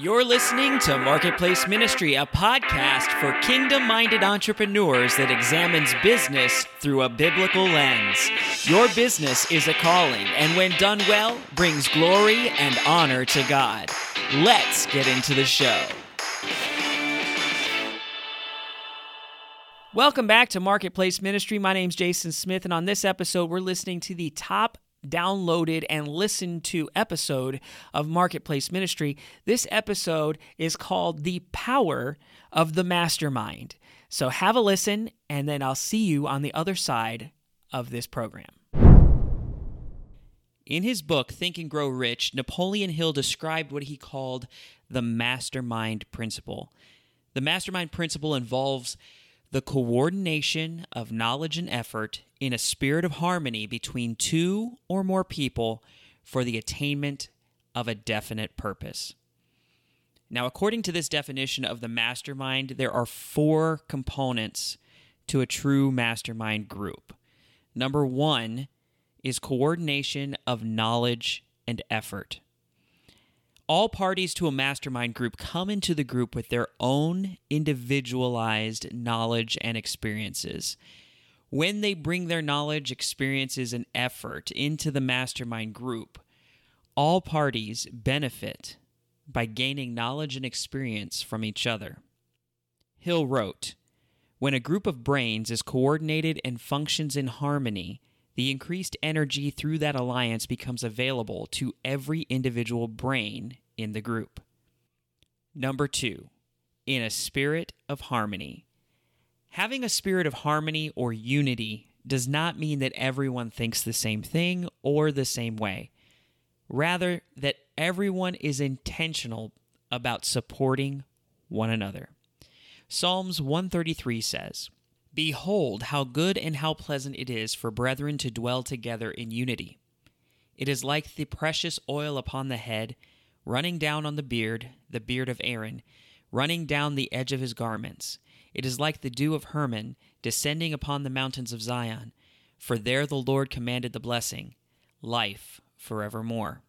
You're listening to Marketplace Ministry, a podcast for kingdom minded entrepreneurs that examines business through a biblical lens. Your business is a calling, and when done well, brings glory and honor to God. Let's get into the show. Welcome back to Marketplace Ministry. My name's Jason Smith, and on this episode, we're listening to the top downloaded and listened to episode of Marketplace Ministry. This episode is called The Power of the Mastermind. So have a listen, and then I'll see you on the other side of this program. In his book, Think and Grow Rich, Napoleon Hill described what he called the mastermind principle. The mastermind principle involves the coordination of knowledge and effort in a spirit of harmony between two or more people for the attainment of a definite purpose. Now, according to this definition of the mastermind, there are four components to a true mastermind group. Number one is coordination of knowledge and effort. All parties to a mastermind group come into the group with their own individualized knowledge and experiences. When they bring their knowledge, experiences, and effort into the mastermind group, all parties benefit by gaining knowledge and experience from each other. Hill wrote When a group of brains is coordinated and functions in harmony, the increased energy through that alliance becomes available to every individual brain in the group. Number two, in a spirit of harmony. Having a spirit of harmony or unity does not mean that everyone thinks the same thing or the same way. Rather, that everyone is intentional about supporting one another. Psalms 133 says, Behold, how good and how pleasant it is for brethren to dwell together in unity. It is like the precious oil upon the head, running down on the beard, the beard of Aaron, running down the edge of his garments. It is like the dew of Hermon, descending upon the mountains of Zion. For there the Lord commanded the blessing, life forevermore.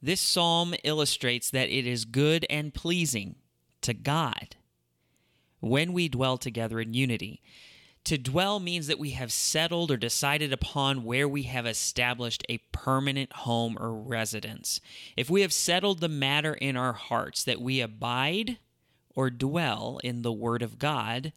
This psalm illustrates that it is good and pleasing to God when we dwell together in unity. To dwell means that we have settled or decided upon where we have established a permanent home or residence. If we have settled the matter in our hearts that we abide or dwell in the Word of God,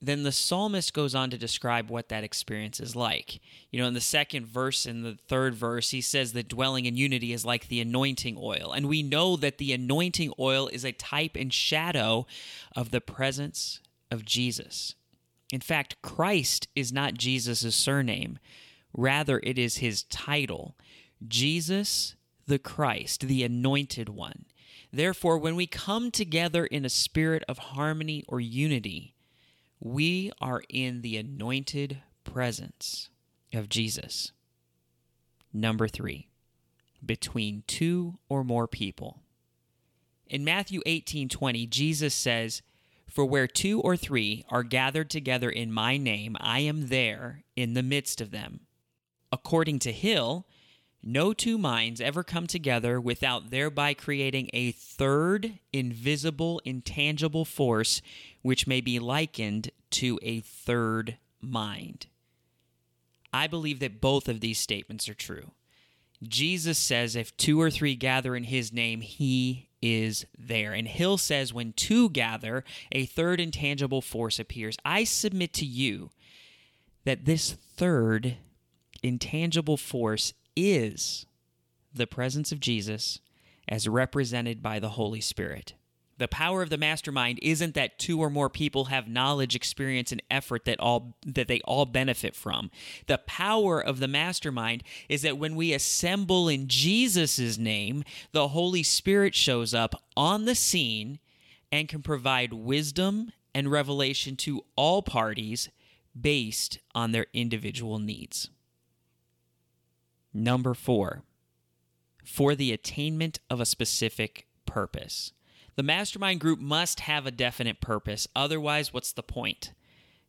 then the psalmist goes on to describe what that experience is like. You know, in the second verse and the third verse, he says that dwelling in unity is like the anointing oil. And we know that the anointing oil is a type and shadow of the presence of Jesus. In fact, Christ is not Jesus' surname, rather, it is his title Jesus the Christ, the anointed one. Therefore, when we come together in a spirit of harmony or unity, we are in the anointed presence of Jesus. Number three, between two or more people. In Matthew 18 20, Jesus says, for where two or three are gathered together in my name, I am there in the midst of them. According to Hill, no two minds ever come together without thereby creating a third invisible, intangible force which may be likened to a third mind. I believe that both of these statements are true. Jesus says, if two or three gather in his name, he is there. And Hill says, when two gather, a third intangible force appears. I submit to you that this third intangible force is the presence of Jesus as represented by the Holy Spirit. The power of the mastermind isn't that two or more people have knowledge, experience, and effort that all that they all benefit from. The power of the mastermind is that when we assemble in Jesus' name, the Holy Spirit shows up on the scene and can provide wisdom and revelation to all parties based on their individual needs. Number four, for the attainment of a specific purpose. The mastermind group must have a definite purpose, otherwise, what's the point?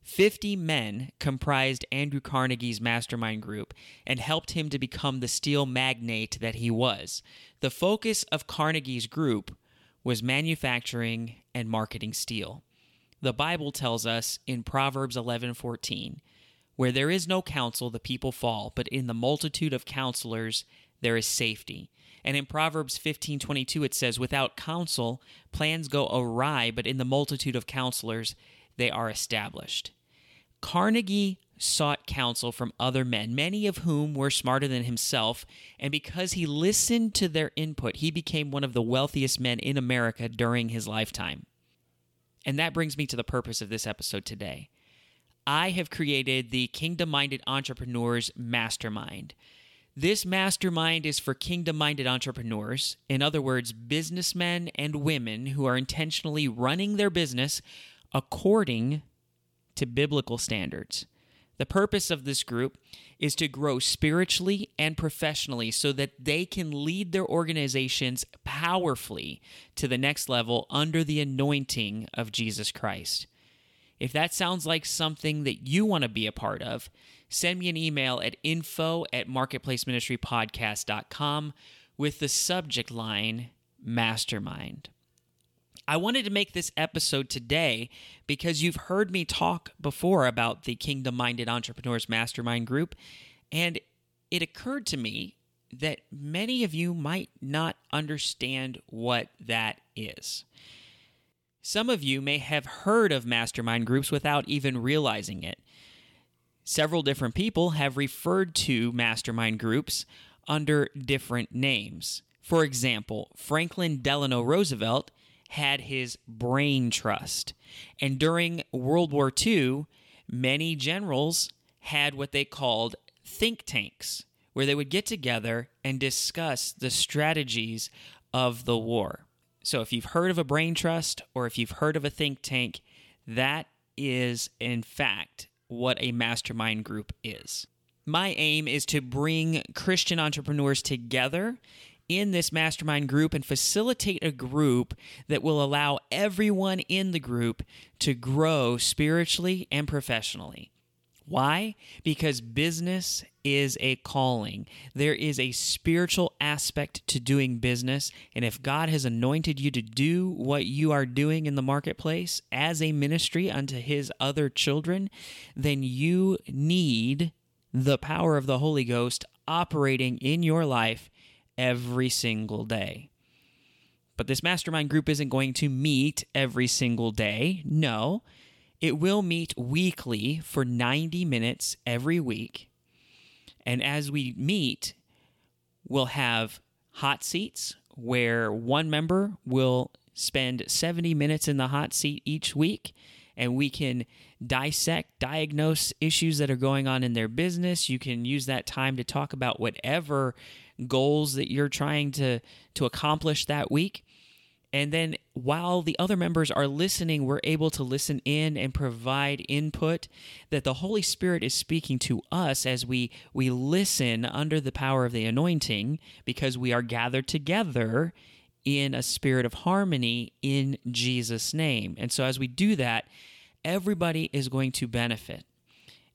50 men comprised Andrew Carnegie's mastermind group and helped him to become the steel magnate that he was. The focus of Carnegie's group was manufacturing and marketing steel. The Bible tells us in Proverbs 11:14, where there is no counsel the people fall, but in the multitude of counselors there is safety. And in Proverbs 15:22 it says, without counsel plans go awry, but in the multitude of counselors they are established. Carnegie sought counsel from other men, many of whom were smarter than himself, and because he listened to their input, he became one of the wealthiest men in America during his lifetime. And that brings me to the purpose of this episode today. I have created the Kingdom Minded Entrepreneurs Mastermind. This mastermind is for kingdom minded entrepreneurs, in other words, businessmen and women who are intentionally running their business according to biblical standards. The purpose of this group is to grow spiritually and professionally so that they can lead their organizations powerfully to the next level under the anointing of Jesus Christ. If that sounds like something that you want to be a part of, send me an email at info at marketplaceministrypodcast.com with the subject line Mastermind. I wanted to make this episode today because you've heard me talk before about the Kingdom Minded Entrepreneurs Mastermind Group, and it occurred to me that many of you might not understand what that is. Some of you may have heard of mastermind groups without even realizing it. Several different people have referred to mastermind groups under different names. For example, Franklin Delano Roosevelt had his brain trust. And during World War II, many generals had what they called think tanks, where they would get together and discuss the strategies of the war. So, if you've heard of a brain trust or if you've heard of a think tank, that is, in fact, what a mastermind group is. My aim is to bring Christian entrepreneurs together in this mastermind group and facilitate a group that will allow everyone in the group to grow spiritually and professionally. Why? Because business is a calling. There is a spiritual aspect to doing business. And if God has anointed you to do what you are doing in the marketplace as a ministry unto his other children, then you need the power of the Holy Ghost operating in your life every single day. But this mastermind group isn't going to meet every single day. No, it will meet weekly for 90 minutes every week. And as we meet, we'll have hot seats where one member will spend 70 minutes in the hot seat each week and we can dissect, diagnose issues that are going on in their business. You can use that time to talk about whatever goals that you're trying to to accomplish that week. And then while the other members are listening, we're able to listen in and provide input that the Holy Spirit is speaking to us as we we listen under the power of the anointing because we are gathered together in a spirit of harmony in Jesus name. And so as we do that, everybody is going to benefit.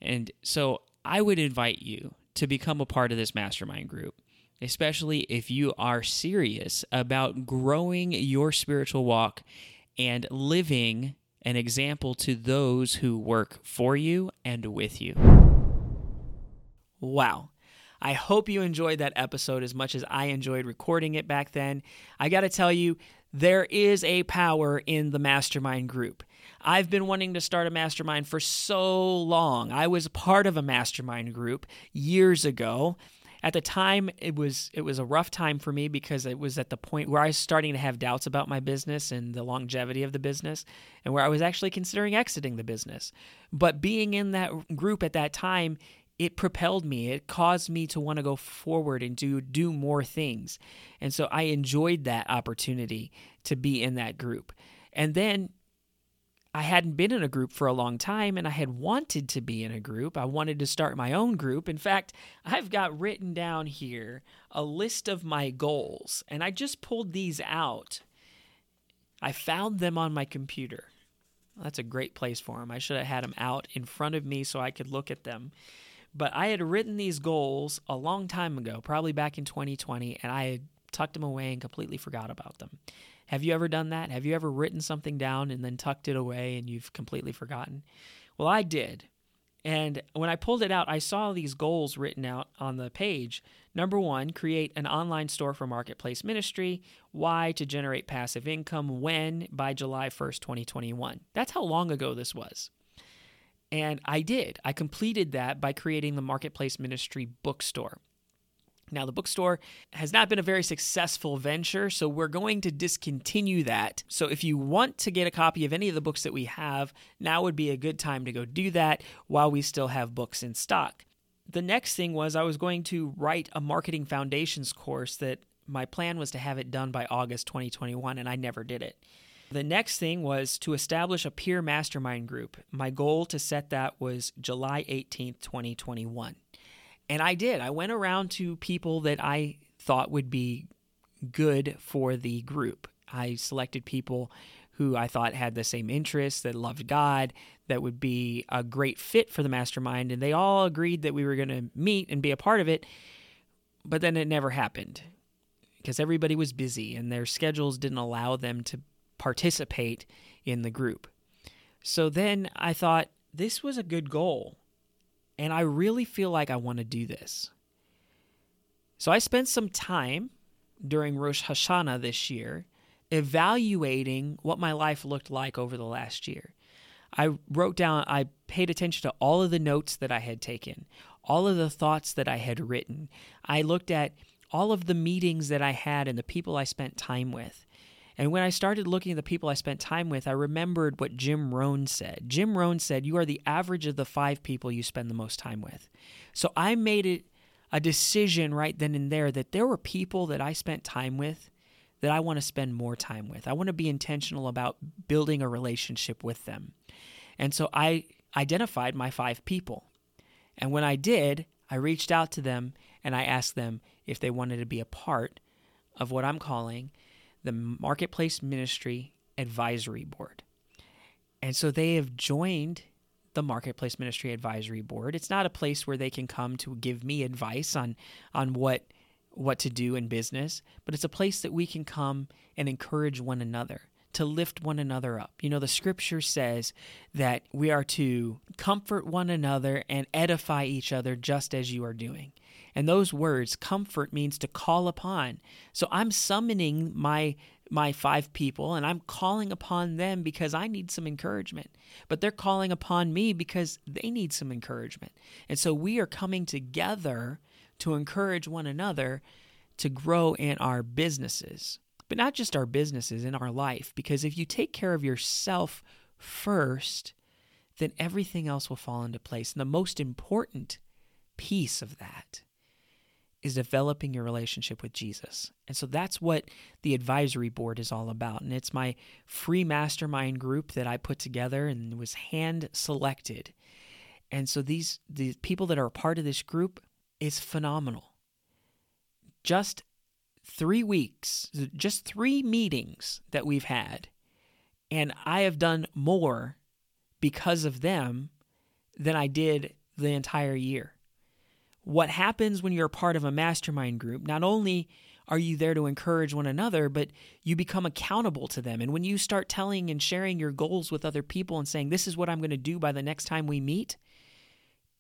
And so I would invite you to become a part of this mastermind group especially if you are serious about growing your spiritual walk and living an example to those who work for you and with you. Wow. I hope you enjoyed that episode as much as I enjoyed recording it back then. I got to tell you, there is a power in the mastermind group. I've been wanting to start a mastermind for so long. I was part of a mastermind group years ago at the time it was it was a rough time for me because it was at the point where I was starting to have doubts about my business and the longevity of the business and where I was actually considering exiting the business. But being in that group at that time, it propelled me. It caused me to want to go forward and do do more things. And so I enjoyed that opportunity to be in that group. And then I hadn't been in a group for a long time and I had wanted to be in a group. I wanted to start my own group. In fact, I've got written down here a list of my goals and I just pulled these out. I found them on my computer. that's a great place for them. I should have had them out in front of me so I could look at them. But I had written these goals a long time ago, probably back in 2020, and I had tucked them away, and completely forgot about them. Have you ever done that? Have you ever written something down and then tucked it away and you've completely forgotten? Well, I did. And when I pulled it out, I saw these goals written out on the page. Number one, create an online store for marketplace ministry. Why? To generate passive income. When? By July 1st, 2021. That's how long ago this was. And I did. I completed that by creating the marketplace ministry bookstore. Now, the bookstore has not been a very successful venture, so we're going to discontinue that. So, if you want to get a copy of any of the books that we have, now would be a good time to go do that while we still have books in stock. The next thing was I was going to write a marketing foundations course that my plan was to have it done by August 2021, and I never did it. The next thing was to establish a peer mastermind group. My goal to set that was July 18th, 2021. And I did. I went around to people that I thought would be good for the group. I selected people who I thought had the same interests, that loved God, that would be a great fit for the mastermind. And they all agreed that we were going to meet and be a part of it. But then it never happened because everybody was busy and their schedules didn't allow them to participate in the group. So then I thought this was a good goal. And I really feel like I want to do this. So I spent some time during Rosh Hashanah this year evaluating what my life looked like over the last year. I wrote down, I paid attention to all of the notes that I had taken, all of the thoughts that I had written. I looked at all of the meetings that I had and the people I spent time with. And when I started looking at the people I spent time with, I remembered what Jim Rohn said. Jim Rohn said, You are the average of the five people you spend the most time with. So I made it a decision right then and there that there were people that I spent time with that I want to spend more time with. I want to be intentional about building a relationship with them. And so I identified my five people. And when I did, I reached out to them and I asked them if they wanted to be a part of what I'm calling the Marketplace Ministry Advisory Board. And so they have joined the Marketplace Ministry Advisory Board. It's not a place where they can come to give me advice on on what what to do in business, but it's a place that we can come and encourage one another, to lift one another up. You know, the scripture says that we are to comfort one another and edify each other just as you are doing. And those words, comfort means to call upon. So I'm summoning my my five people and I'm calling upon them because I need some encouragement. But they're calling upon me because they need some encouragement. And so we are coming together to encourage one another to grow in our businesses. But not just our businesses, in our life. Because if you take care of yourself first, then everything else will fall into place. And the most important piece of that is developing your relationship with Jesus. And so that's what the advisory board is all about. And it's my free mastermind group that I put together and was hand selected. And so these the people that are a part of this group is phenomenal. Just 3 weeks, just 3 meetings that we've had. And I have done more because of them than I did the entire year what happens when you're a part of a mastermind group, not only are you there to encourage one another, but you become accountable to them. And when you start telling and sharing your goals with other people and saying, This is what I'm going to do by the next time we meet,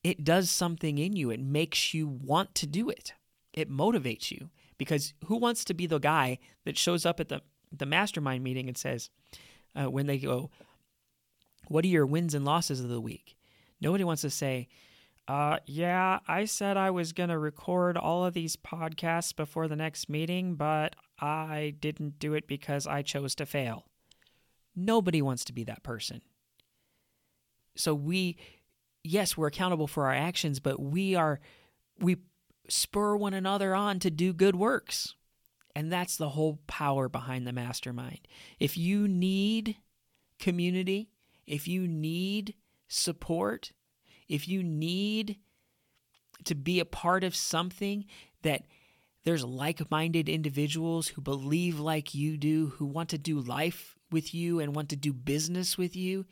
it does something in you. It makes you want to do it, it motivates you. Because who wants to be the guy that shows up at the, the mastermind meeting and says, uh, when they go, What are your wins and losses of the week? Nobody wants to say, uh, yeah, I said I was going to record all of these podcasts before the next meeting, but I didn't do it because I chose to fail. Nobody wants to be that person. So we, yes, we're accountable for our actions, but we are, we spur one another on to do good works. And that's the whole power behind the mastermind. If you need community, if you need support, if you need to be a part of something that there's like minded individuals who believe like you do, who want to do life with you and want to do business with you,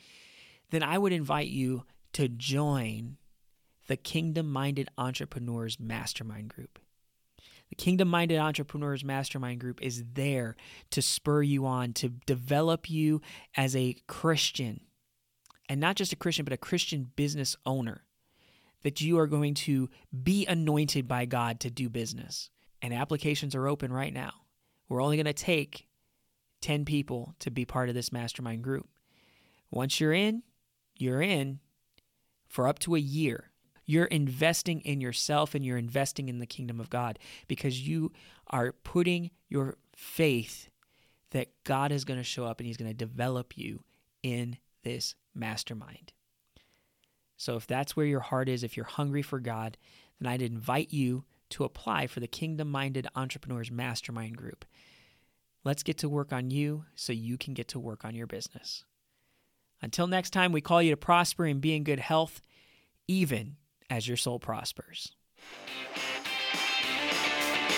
then I would invite you to join the Kingdom Minded Entrepreneurs Mastermind Group. The Kingdom Minded Entrepreneurs Mastermind Group is there to spur you on, to develop you as a Christian. And not just a Christian, but a Christian business owner. That you are going to be anointed by God to do business. And applications are open right now. We're only going to take 10 people to be part of this mastermind group. Once you're in, you're in for up to a year. You're investing in yourself and you're investing in the kingdom of God because you are putting your faith that God is going to show up and He's going to develop you in this mastermind. So, if that's where your heart is, if you're hungry for God, then I'd invite you to apply for the Kingdom Minded Entrepreneurs Mastermind Group. Let's get to work on you so you can get to work on your business. Until next time, we call you to prosper and be in good health, even as your soul prospers.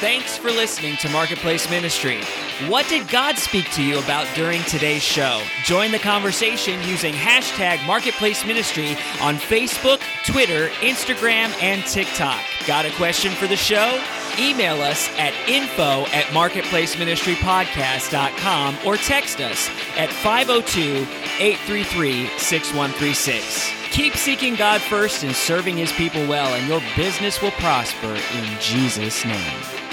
Thanks for listening to Marketplace Ministry. What did God speak to you about during today's show? Join the conversation using hashtag Marketplace Ministry on Facebook, Twitter, Instagram, and TikTok. Got a question for the show? Email us at info at marketplaceministrypodcast.com or text us at 502 833 6136. Keep seeking God first and serving His people well, and your business will prosper in Jesus' name.